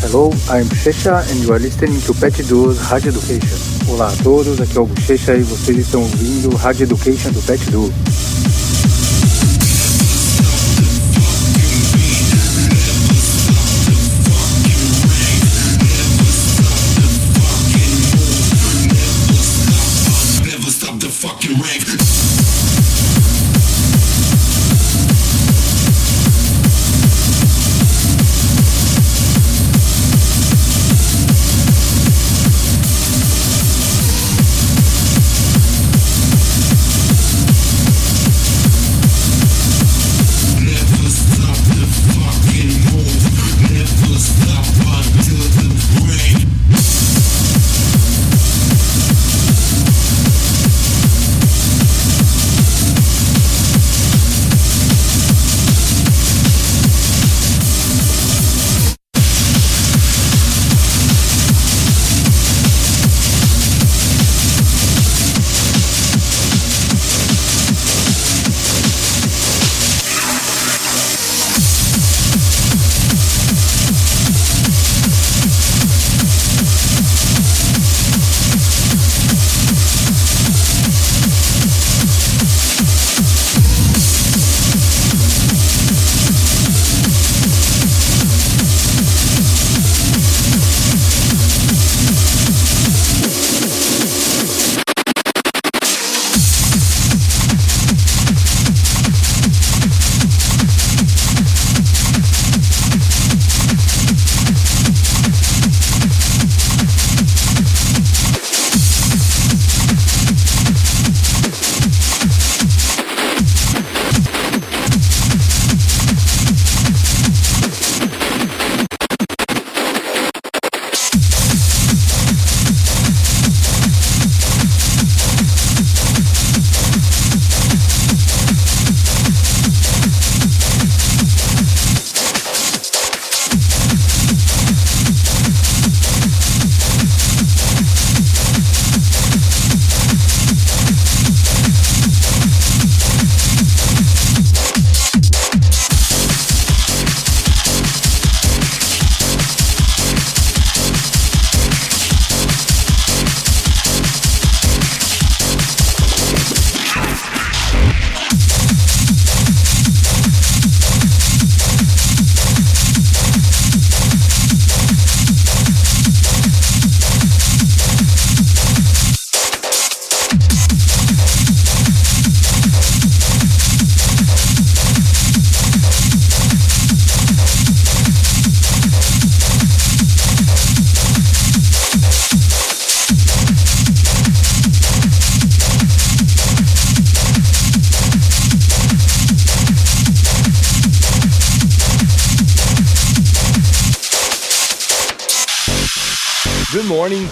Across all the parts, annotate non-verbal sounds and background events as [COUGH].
Hello, I'm Bochecha and you are listening to Pet Duo's Rádio Education. Olá a todos, aqui é o Bochecha e vocês estão ouvindo Rádio Education do Pet Duo.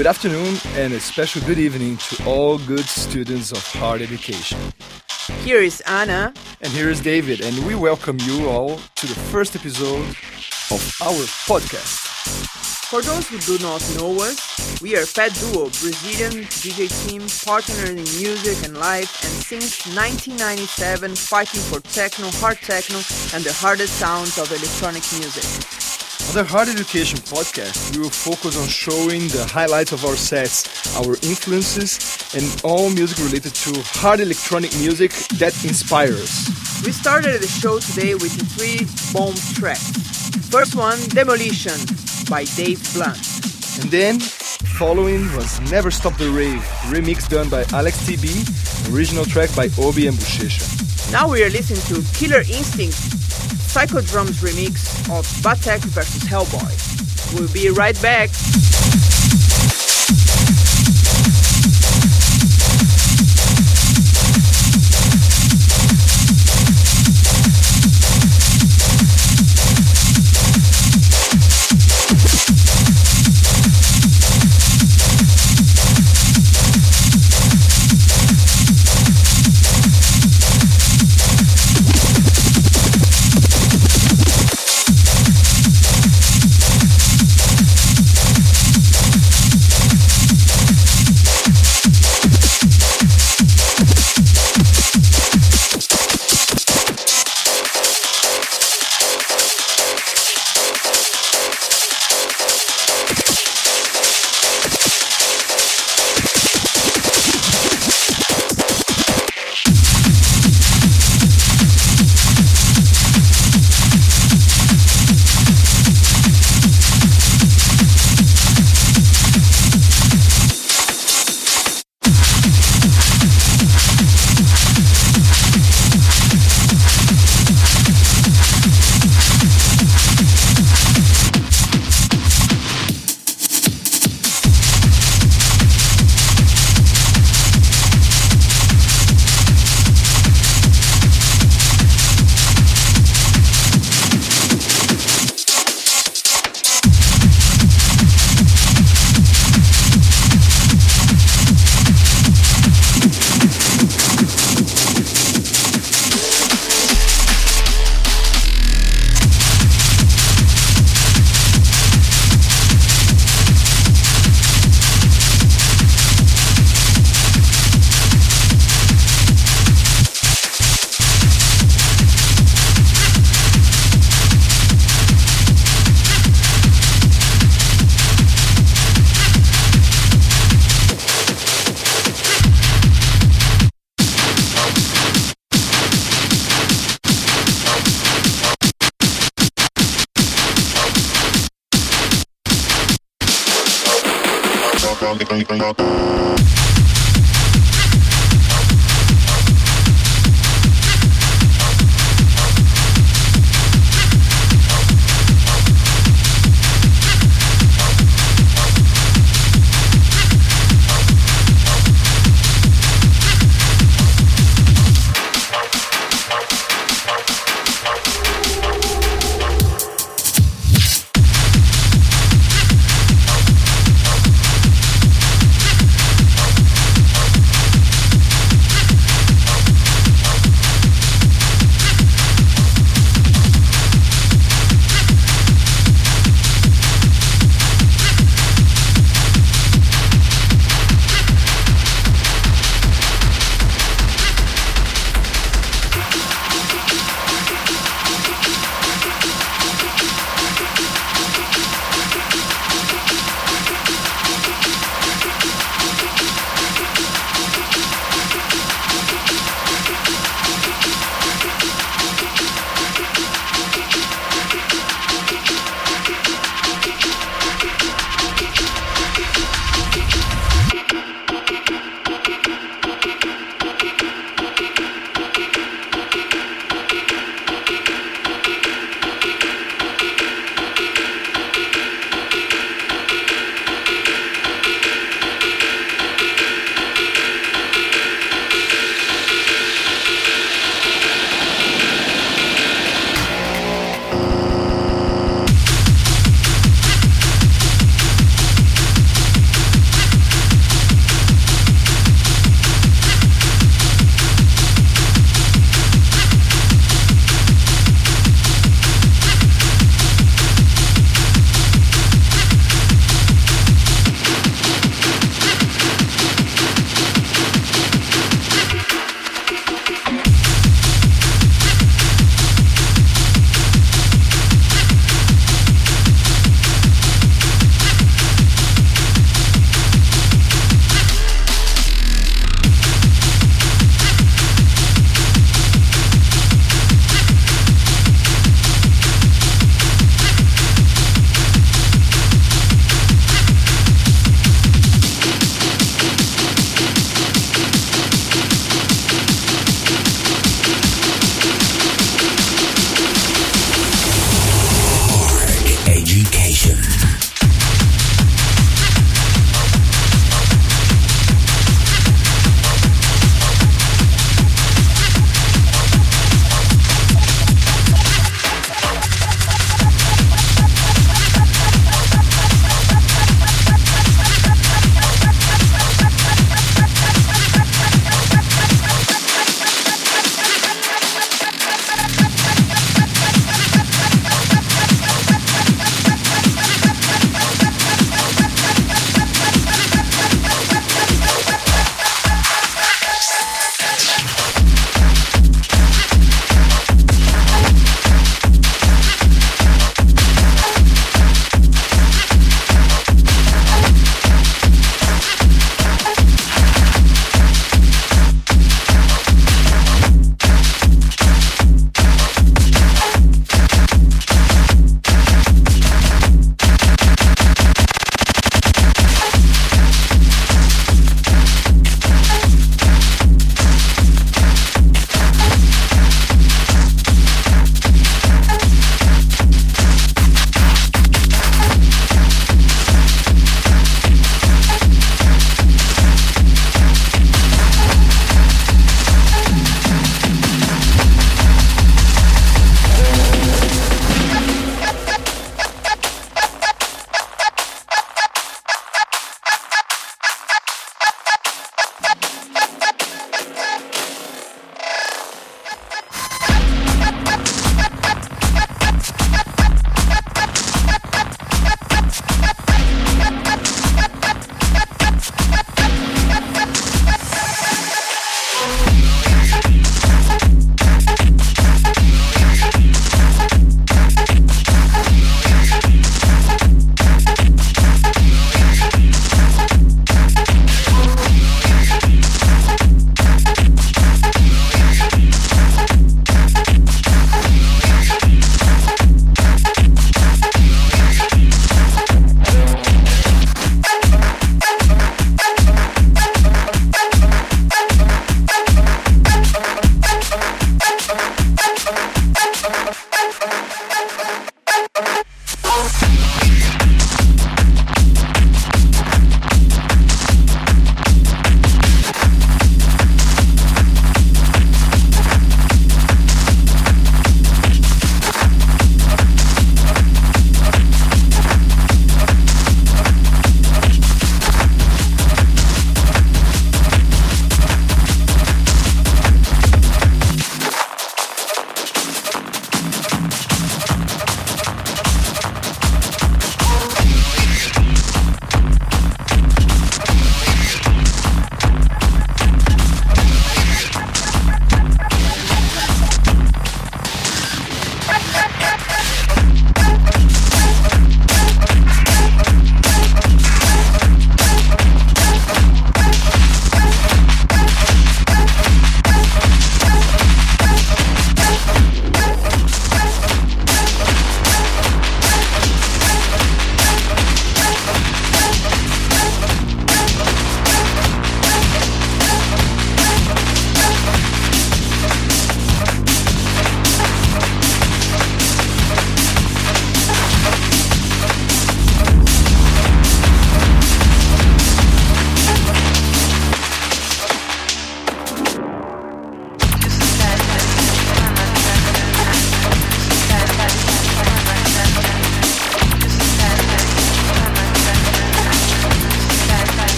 Good afternoon, and a special good evening to all good students of hard education. Here is Anna. And here is David, and we welcome you all to the first episode of our podcast. For those who do not know us, we are Pet Duo, Brazilian DJ team, partnered in music and life, and since 1997 fighting for techno, hard techno, and the hardest sounds of electronic music. On the Hard Education podcast, we will focus on showing the highlights of our sets, our influences, and all music related to hard electronic music that inspires. us. We started the show today with three bomb tracks. First one, Demolition by Dave Blunt. And then, following was Never Stop the Rave, remix done by Alex TB, original track by Obi and Buchecha. Now we are listening to Killer Instinct Psychodrums remix of Battek vs Hellboy. We'll be right back.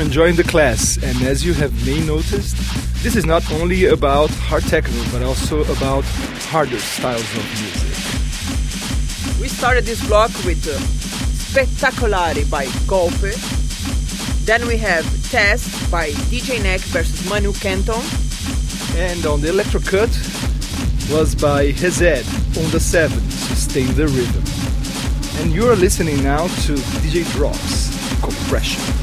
You're enjoying the class, and as you have may noticed, this is not only about hard techno, but also about harder styles of music. We started this block with uh, Spectacolare by Golpe. Then we have Test by DJ Neck versus Manu Kenton. And Onda electro cut was by Hesed on the 7, Sustain the Rhythm. And you are listening now to DJ Drops, Compression.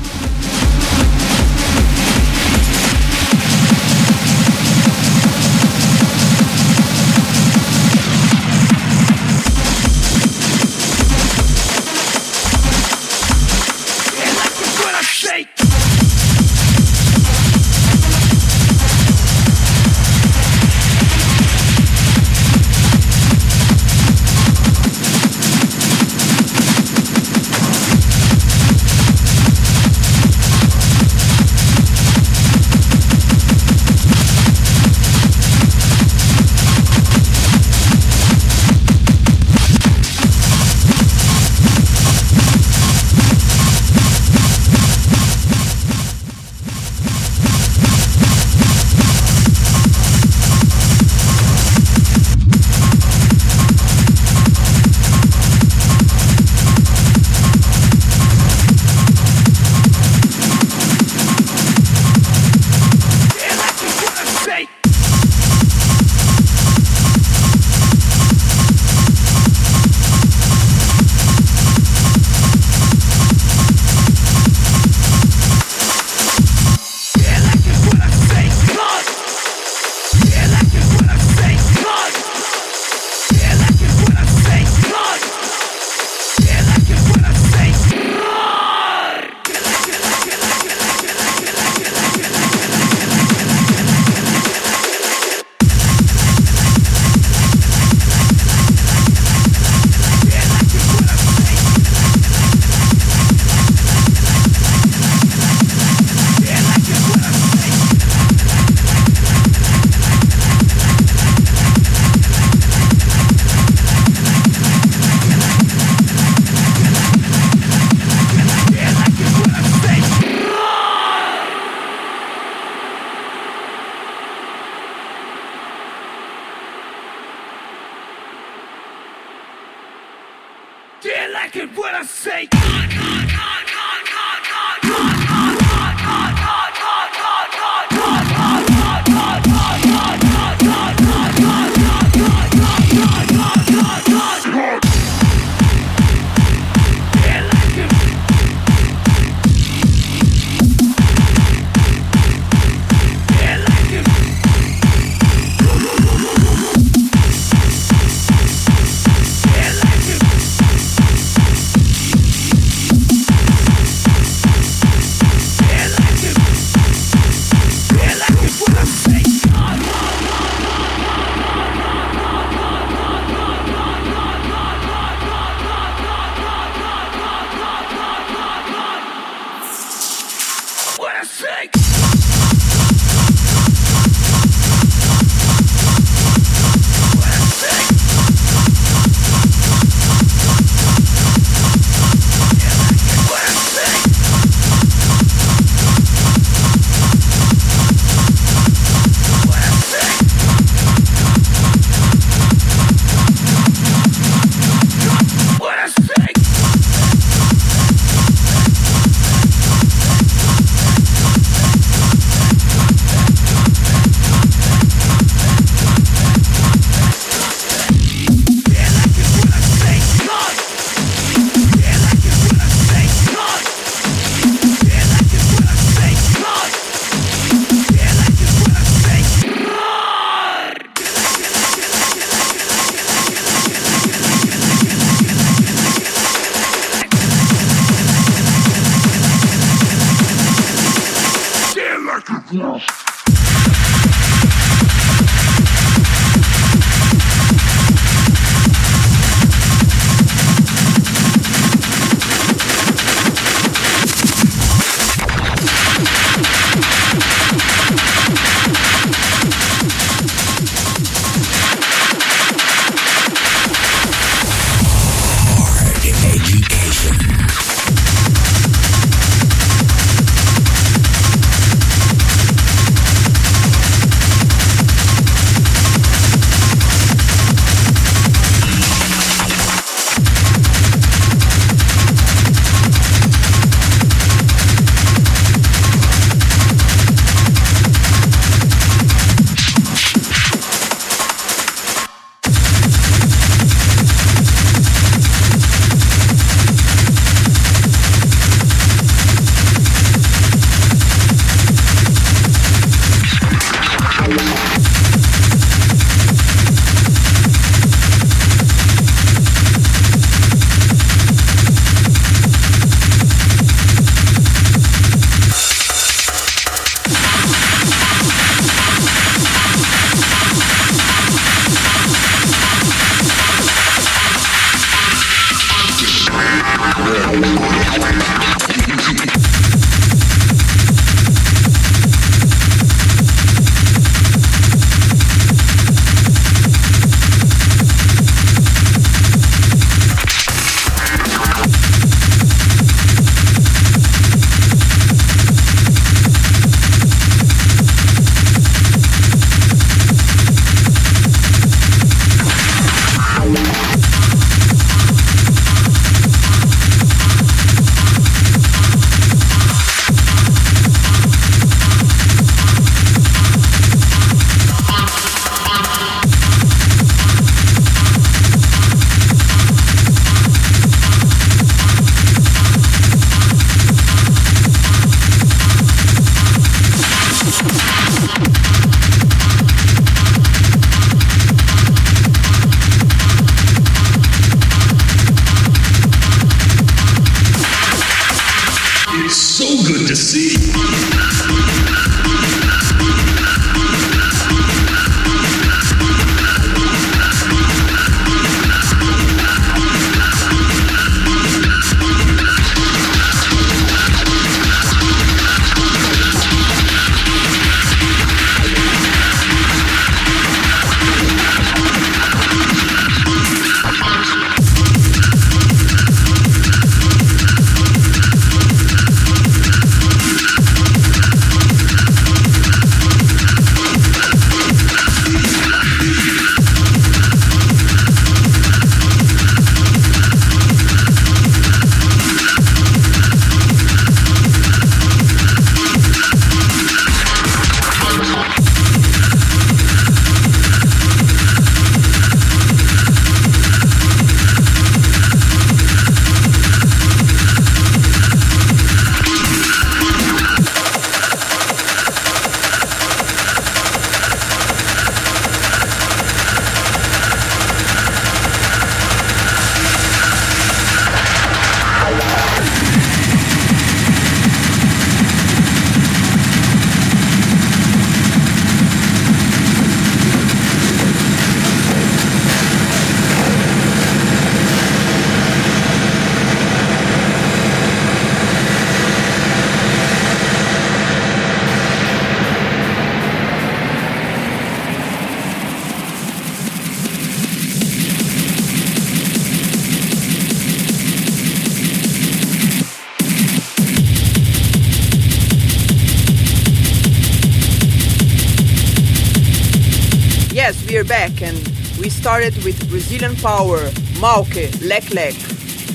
And we started with Brazilian Power, Malke, Lek Lek.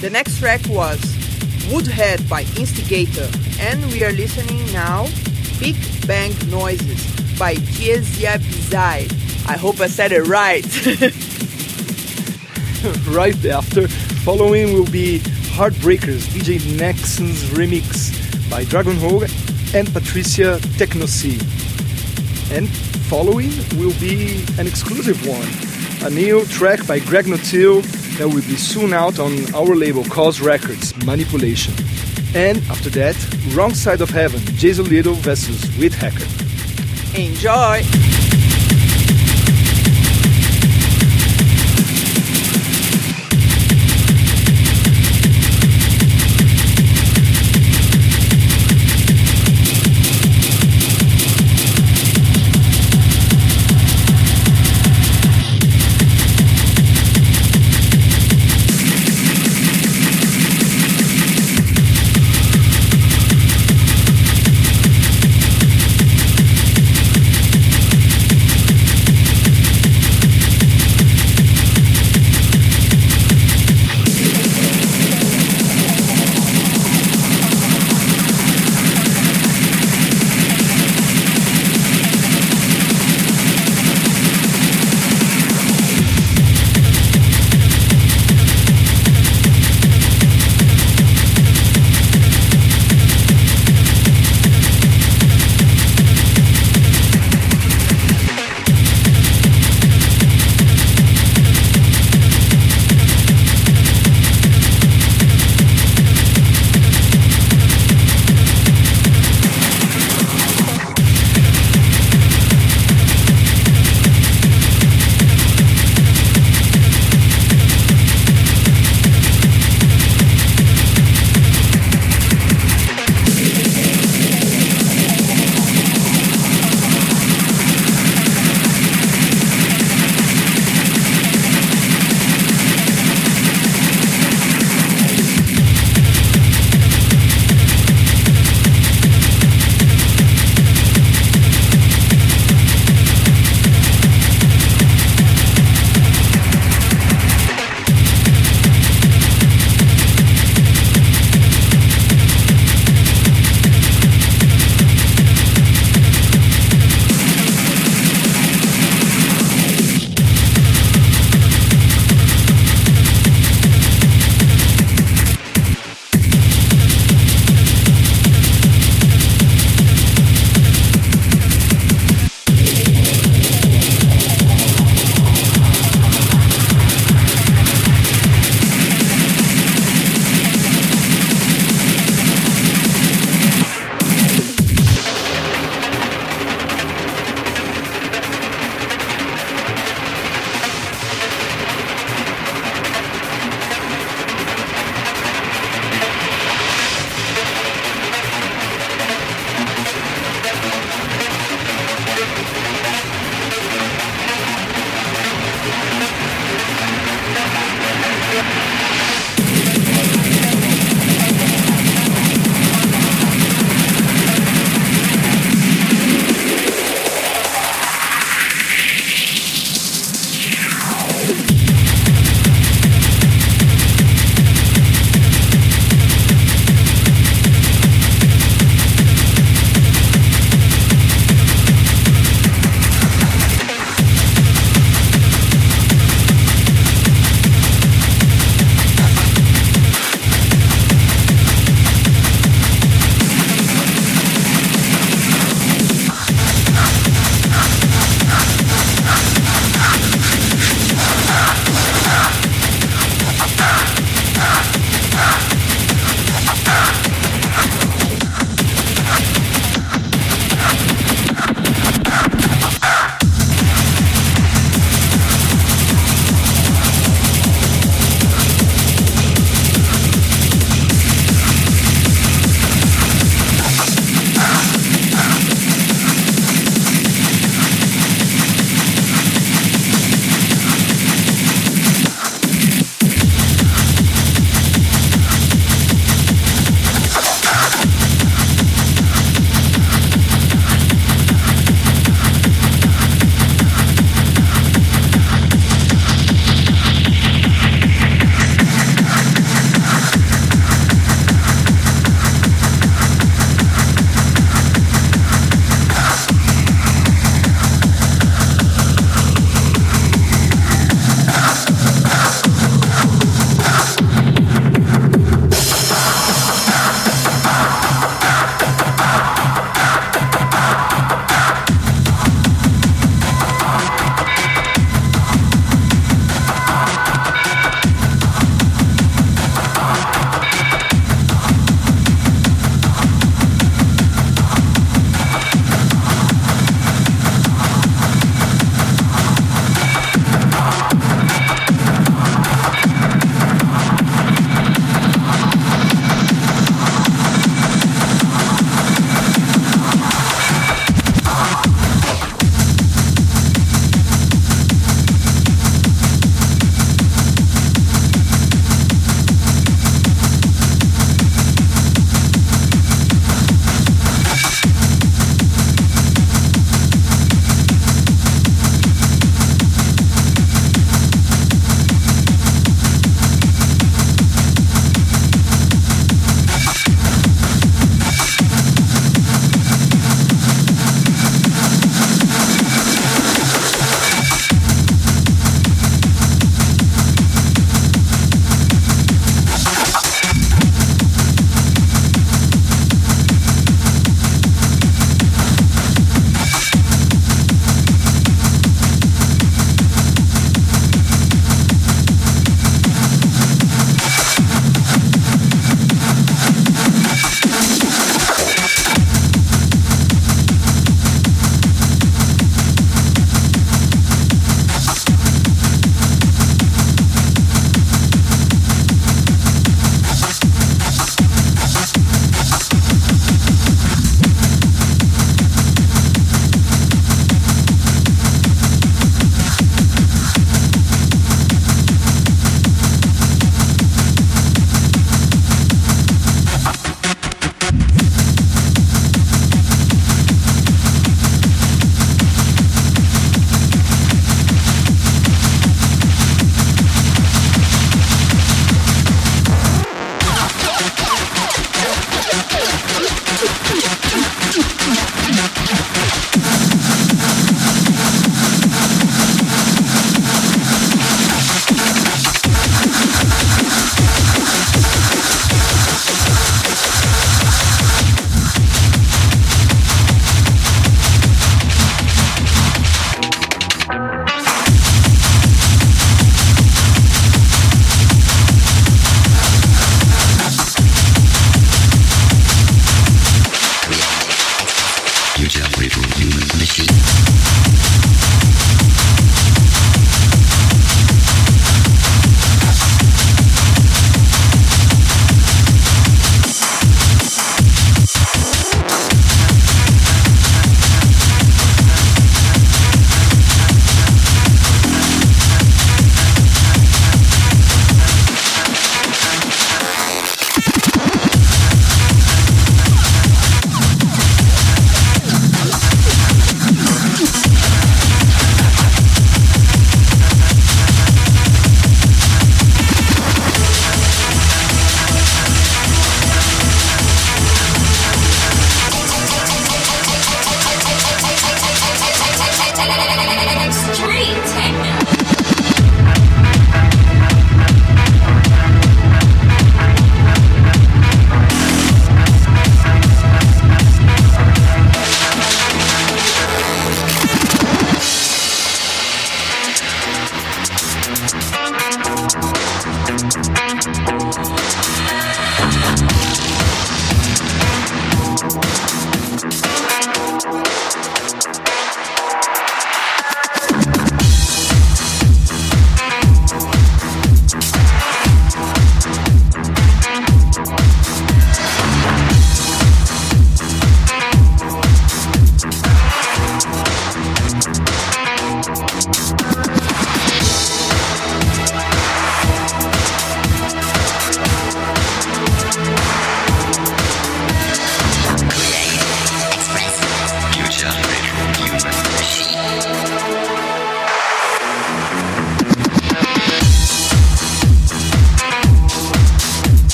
The next track was Woodhead by Instigator, and we are listening now Big Bang Noises by Gieziabisai. I hope I said it right. [LAUGHS] right after, following will be Hard Breakers, DJ Nexans remix by Dragon Hoang and Patricia Technocy. And following will be an exclusive one, a new track by Greg Notill that will be soon out on our label Cause Records, Manipulation. And after that, Wrong Side of Heaven, Jason Little versus Withecker. Enjoy!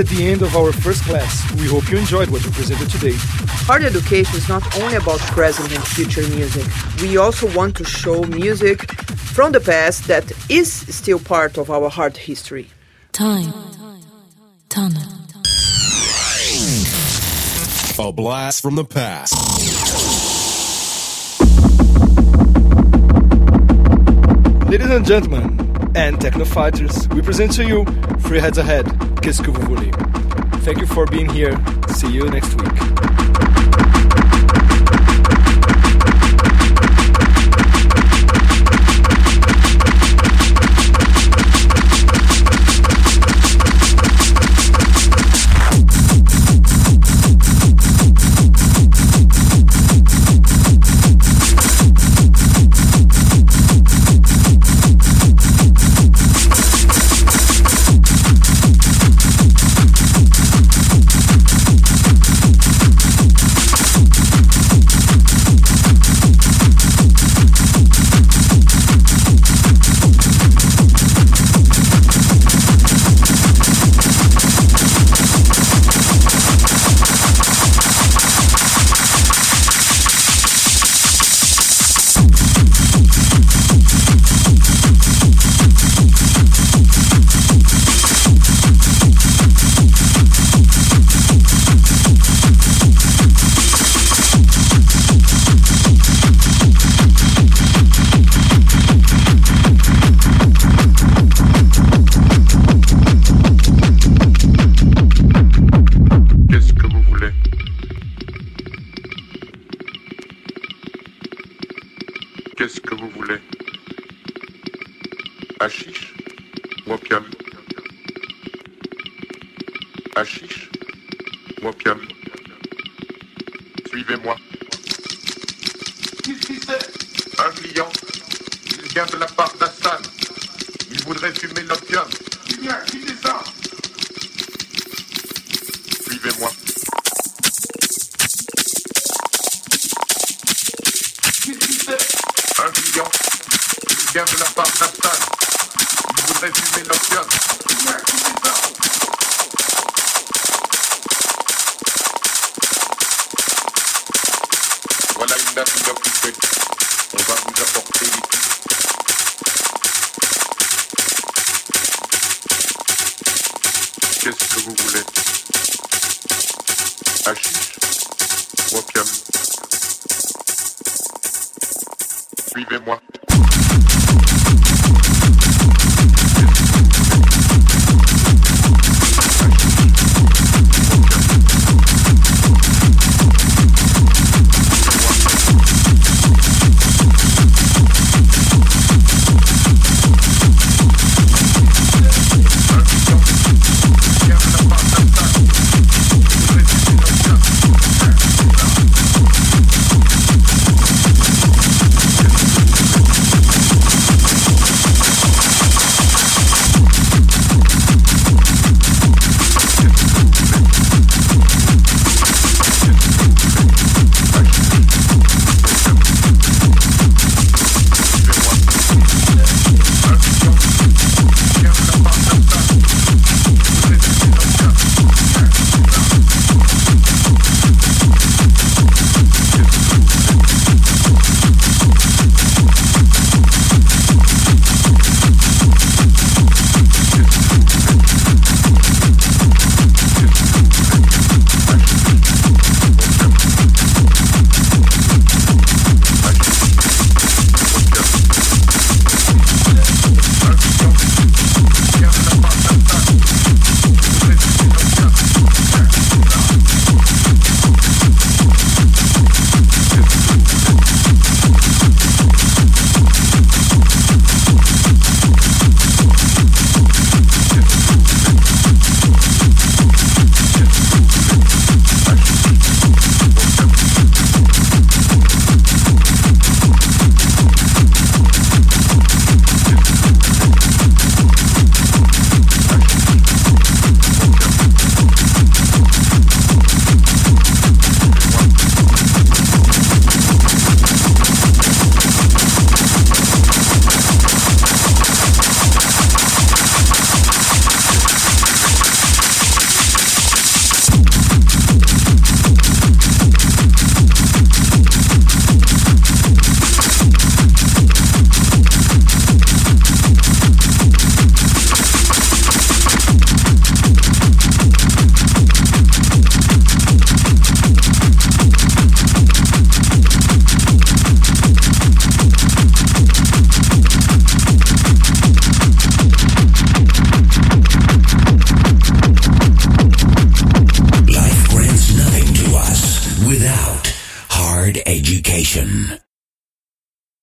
At the end of our first class. We hope you enjoyed what we presented today. Hard education is not only about present and future music. We also want to show music from the past that is still part of our hard history. Time. Tunnel. A blast from the past. Ladies and gentlemen, and techno fighters, we present to you Three Heads Ahead, Qu'est-ce? Thank you for being here. See you next week. Qu'est-ce que vous voulez Hachiche ou opium Hachiche ou opium Suivez-moi. Qu'est-ce qui c'est? Un client. Il vient de la part d'Hassan. Il voudrait fumer l'opium. Suivez-moi.